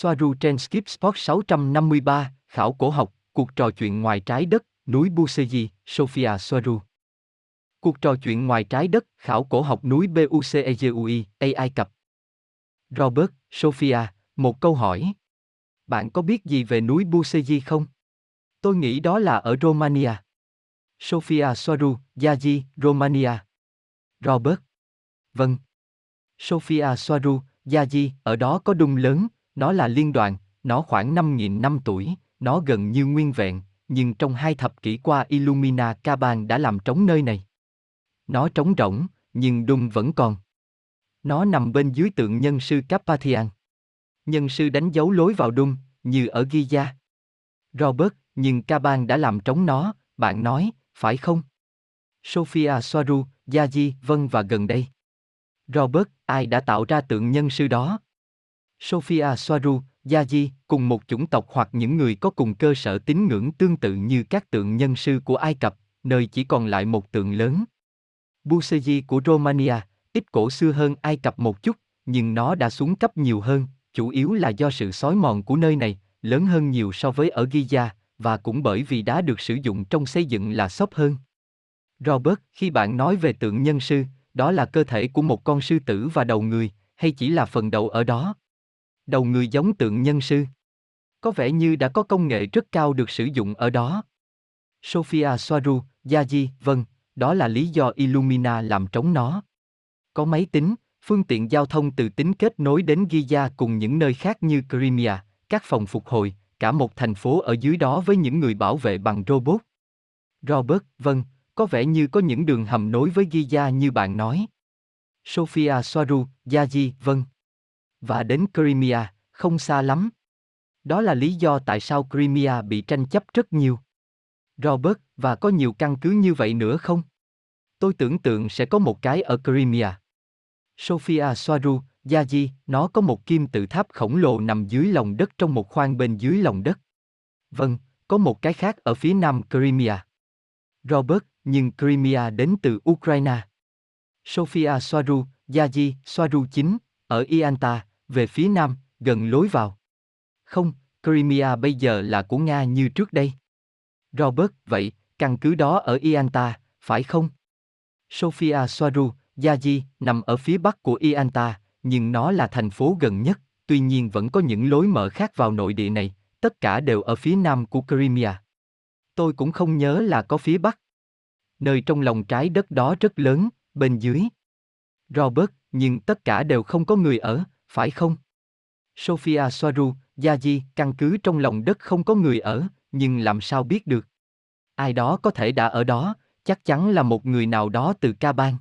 Soaru trên Skip Spot 653, khảo cổ học, cuộc trò chuyện ngoài trái đất, núi Buseji, Sofia Soaru. Cuộc trò chuyện ngoài trái đất, khảo cổ học núi Bucegeui, Ai Cập. Robert, Sophia, một câu hỏi. Bạn có biết gì về núi Buseji không? Tôi nghĩ đó là ở Romania. Sofia Soaru, Yaji, Romania. Robert. Vâng. Sofia Soaru, Yaji, ở đó có đung lớn, nó là liên đoàn, nó khoảng 5.000 năm tuổi, nó gần như nguyên vẹn, nhưng trong hai thập kỷ qua Illumina Caban đã làm trống nơi này. Nó trống rỗng, nhưng đung vẫn còn. Nó nằm bên dưới tượng nhân sư Carpathian. Nhân sư đánh dấu lối vào đung, như ở Giza. Robert, nhưng Caban đã làm trống nó, bạn nói, phải không? Sophia Soaru, Yaji, vâng và gần đây. Robert, ai đã tạo ra tượng nhân sư đó? Sophia Soaru, Yaji, cùng một chủng tộc hoặc những người có cùng cơ sở tín ngưỡng tương tự như các tượng nhân sư của Ai Cập, nơi chỉ còn lại một tượng lớn. Buseji của Romania, ít cổ xưa hơn Ai Cập một chút, nhưng nó đã xuống cấp nhiều hơn, chủ yếu là do sự xói mòn của nơi này, lớn hơn nhiều so với ở Giza, và cũng bởi vì đá được sử dụng trong xây dựng là xốp hơn. Robert, khi bạn nói về tượng nhân sư, đó là cơ thể của một con sư tử và đầu người, hay chỉ là phần đầu ở đó? Đầu người giống tượng nhân sư. Có vẻ như đã có công nghệ rất cao được sử dụng ở đó. Sophia Soaru, Yaji, vâng, đó là lý do Illumina làm trống nó. Có máy tính, phương tiện giao thông từ tính kết nối đến Giza cùng những nơi khác như Crimea, các phòng phục hồi, cả một thành phố ở dưới đó với những người bảo vệ bằng robot. Robert, vâng, có vẻ như có những đường hầm nối với Giza như bạn nói. Sophia Soaru, Yaji, vâng. Và đến Crimea, không xa lắm. Đó là lý do tại sao Crimea bị tranh chấp rất nhiều. Robert, và có nhiều căn cứ như vậy nữa không? Tôi tưởng tượng sẽ có một cái ở Crimea. Sophia Soaru, Yaji, nó có một kim tự tháp khổng lồ nằm dưới lòng đất trong một khoang bên dưới lòng đất. Vâng, có một cái khác ở phía nam Crimea. Robert, nhưng Crimea đến từ Ukraine. Sofia Soaru, Yaji, Soaru 9, ở Ianta, về phía nam, gần lối vào. Không, Crimea bây giờ là của Nga như trước đây. Robert, vậy, căn cứ đó ở Ianta, phải không? Sofia Soaru, Yaji, nằm ở phía bắc của Ianta, nhưng nó là thành phố gần nhất, tuy nhiên vẫn có những lối mở khác vào nội địa này, tất cả đều ở phía nam của Crimea. Tôi cũng không nhớ là có phía bắc. Nơi trong lòng trái đất đó rất lớn, bên dưới. Robert, nhưng tất cả đều không có người ở, phải không? Sophia Soaru, Yaji, căn cứ trong lòng đất không có người ở, nhưng làm sao biết được? Ai đó có thể đã ở đó, chắc chắn là một người nào đó từ ca bang.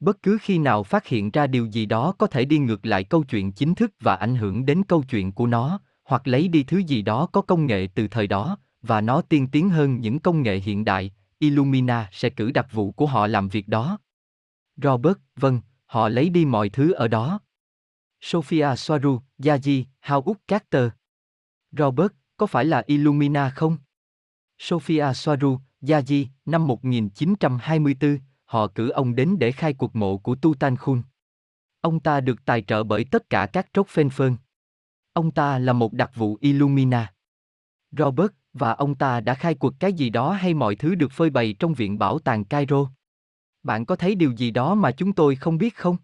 Bất cứ khi nào phát hiện ra điều gì đó có thể đi ngược lại câu chuyện chính thức và ảnh hưởng đến câu chuyện của nó, hoặc lấy đi thứ gì đó có công nghệ từ thời đó, và nó tiên tiến hơn những công nghệ hiện đại, Illumina sẽ cử đặc vụ của họ làm việc đó. Robert, vâng, họ lấy đi mọi thứ ở đó. Sophia Soaru, Yaji, Howard Carter. Robert, có phải là Illumina không? Sophia Soaru, Yaji, năm 1924, họ cử ông đến để khai cuộc mộ của Tutankhamun. Ông ta được tài trợ bởi tất cả các trốc phên phơn. Ông ta là một đặc vụ Illumina. Robert, và ông ta đã khai cuộc cái gì đó hay mọi thứ được phơi bày trong viện bảo tàng Cairo. Bạn có thấy điều gì đó mà chúng tôi không biết không?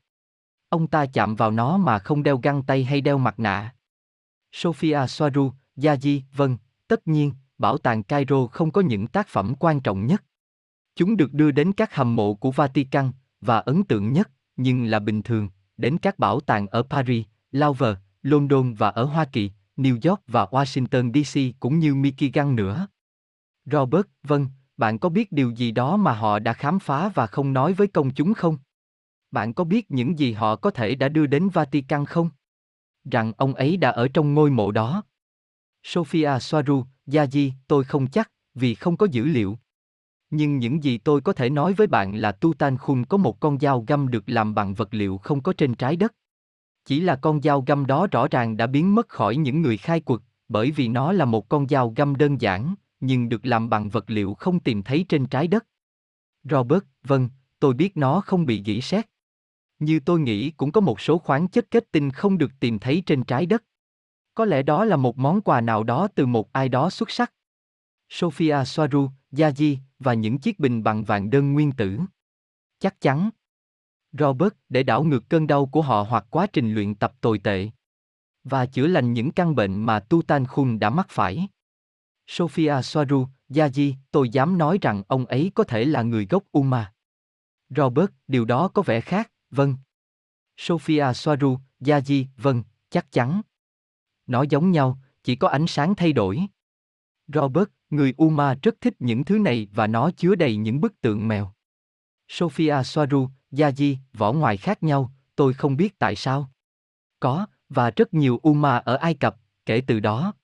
Ông ta chạm vào nó mà không đeo găng tay hay đeo mặt nạ. Sophia Soaru, Yaji, vâng, tất nhiên, bảo tàng Cairo không có những tác phẩm quan trọng nhất. Chúng được đưa đến các hầm mộ của Vatican, và ấn tượng nhất, nhưng là bình thường, đến các bảo tàng ở Paris, Louvre, London và ở Hoa Kỳ, New York và Washington DC cũng như Michigan nữa. Robert, vâng, bạn có biết điều gì đó mà họ đã khám phá và không nói với công chúng không? Bạn có biết những gì họ có thể đã đưa đến Vatican không? Rằng ông ấy đã ở trong ngôi mộ đó. Sophia Soaru, Yaji, tôi không chắc, vì không có dữ liệu. Nhưng những gì tôi có thể nói với bạn là Tutankhamun có một con dao găm được làm bằng vật liệu không có trên trái đất. Chỉ là con dao găm đó rõ ràng đã biến mất khỏi những người khai quật, bởi vì nó là một con dao găm đơn giản, nhưng được làm bằng vật liệu không tìm thấy trên trái đất. Robert, vâng, tôi biết nó không bị gỉ sét. Như tôi nghĩ cũng có một số khoáng chất kết tinh không được tìm thấy trên trái đất. Có lẽ đó là một món quà nào đó từ một ai đó xuất sắc. Sophia Soaru, Yaji và những chiếc bình bằng vàng đơn nguyên tử. Chắc chắn. Robert để đảo ngược cơn đau của họ hoặc quá trình luyện tập tồi tệ. Và chữa lành những căn bệnh mà Tutankhamun đã mắc phải. Sophia Soaru, Yaji, tôi dám nói rằng ông ấy có thể là người gốc Uma. Robert, điều đó có vẻ khác, vâng. Sophia Soaru, Yaji, vâng, chắc chắn. Nó giống nhau, chỉ có ánh sáng thay đổi. Robert, người Uma rất thích những thứ này và nó chứa đầy những bức tượng mèo. Sophia Soaru, Yaji, vỏ ngoài khác nhau, tôi không biết tại sao. Có, và rất nhiều Uma ở Ai Cập, kể từ đó.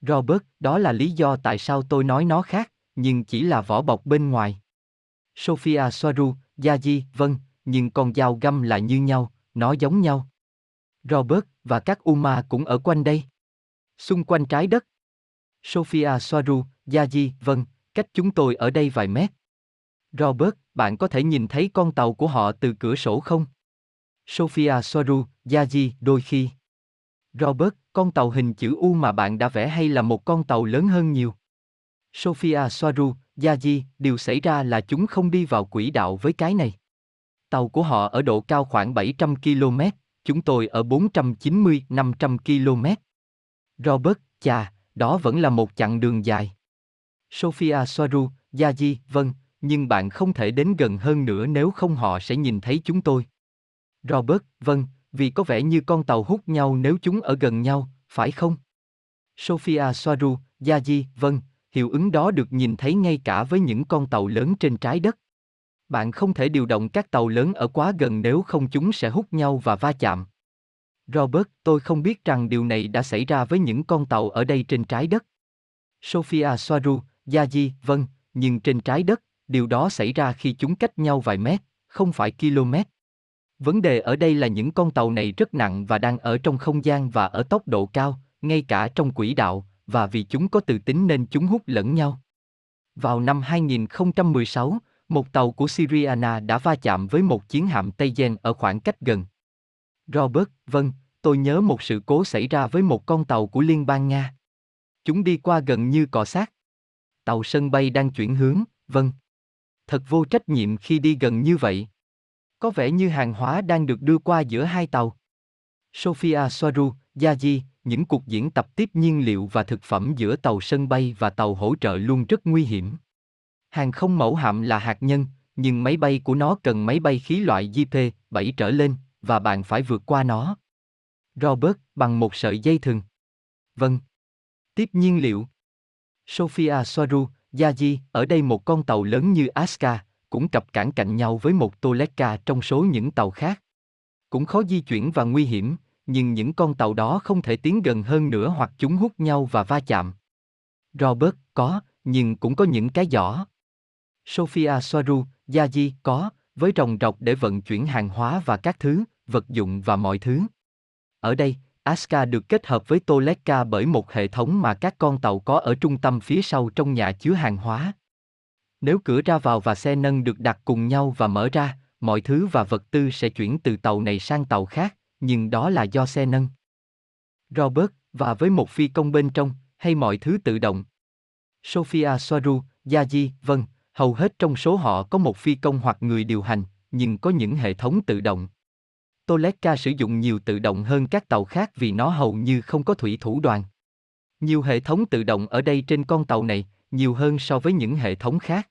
Robert, đó là lý do tại sao tôi nói nó khác, nhưng chỉ là vỏ bọc bên ngoài. Sophia Soaru, Yaji, vâng, nhưng con dao găm là như nhau, nó giống nhau. Robert, và các Uma cũng ở quanh đây. Xung quanh trái đất. Sophia Soaru, Yaji, vâng, cách chúng tôi ở đây vài mét. Robert, bạn có thể nhìn thấy con tàu của họ từ cửa sổ không? Sophia Soaru, Yaji, đôi khi. Robert, con tàu hình chữ U mà bạn đã vẽ hay là một con tàu lớn hơn nhiều? Sophia Soaru, Yaji, điều xảy ra là chúng không đi vào quỹ đạo với cái này. Tàu của họ ở độ cao khoảng 700 km, chúng tôi ở 490-500 km. Robert, chà, đó vẫn là một chặng đường dài. Sophia Soaru, Yaji, vâng, nhưng bạn không thể đến gần hơn nữa nếu không họ sẽ nhìn thấy chúng tôi. Robert, vâng, vì có vẻ như con tàu hút nhau nếu chúng ở gần nhau, phải không? Sophia Soaru, Yaji, vâng, hiệu ứng đó được nhìn thấy ngay cả với những con tàu lớn trên trái đất. Bạn không thể điều động các tàu lớn ở quá gần nếu không chúng sẽ hút nhau và va chạm. Robert, tôi không biết rằng điều này đã xảy ra với những con tàu ở đây trên trái đất. Sophia Soaru, Yaji, vâng, nhưng trên trái đất, điều đó xảy ra khi chúng cách nhau vài mét, không phải km. Vấn đề ở đây là những con tàu này rất nặng và đang ở trong không gian và ở tốc độ cao, ngay cả trong quỹ đạo, và vì chúng có từ tính nên chúng hút lẫn nhau. Vào năm 2016, một tàu của Syriana đã va chạm với một chiến hạm Tây Gen ở khoảng cách gần. Robert, vâng, tôi nhớ một sự cố xảy ra với một con tàu của Liên bang Nga. Chúng đi qua gần như cọ sát. Tàu sân bay đang chuyển hướng, vâng. Thật vô trách nhiệm khi đi gần như vậy. Có vẻ như hàng hóa đang được đưa qua giữa hai tàu. Sofia Soaru, Yaji, những cuộc diễn tập tiếp nhiên liệu và thực phẩm giữa tàu sân bay và tàu hỗ trợ luôn rất nguy hiểm. Hàng không mẫu hạm là hạt nhân, nhưng máy bay của nó cần máy bay khí loại JP-7 trở lên, và bạn phải vượt qua nó. Robert, bằng một sợi dây thừng. Vâng. Tiếp nhiên liệu. Sophia Soaru, Yaji, ở đây một con tàu lớn như Aska, cũng cập cảng cạnh nhau với một Toleka trong số những tàu khác. Cũng khó di chuyển và nguy hiểm, nhưng những con tàu đó không thể tiến gần hơn nữa hoặc chúng hút nhau và va chạm. Robert, có, nhưng cũng có những cái giỏ. Sophia Soaru, Yaji, có, với rồng rọc để vận chuyển hàng hóa và các thứ, vật dụng và mọi thứ. Ở đây, Aska được kết hợp với Toleka bởi một hệ thống mà các con tàu có ở trung tâm phía sau trong nhà chứa hàng hóa. Nếu cửa ra vào và xe nâng được đặt cùng nhau và mở ra, mọi thứ và vật tư sẽ chuyển từ tàu này sang tàu khác, nhưng đó là do xe nâng. Robert, và với một phi công bên trong, hay mọi thứ tự động. Sophia Soaru, Yaji, vâng, hầu hết trong số họ có một phi công hoặc người điều hành, nhưng có những hệ thống tự động. Toleka sử dụng nhiều tự động hơn các tàu khác vì nó hầu như không có thủy thủ đoàn. Nhiều hệ thống tự động ở đây trên con tàu này, nhiều hơn so với những hệ thống khác.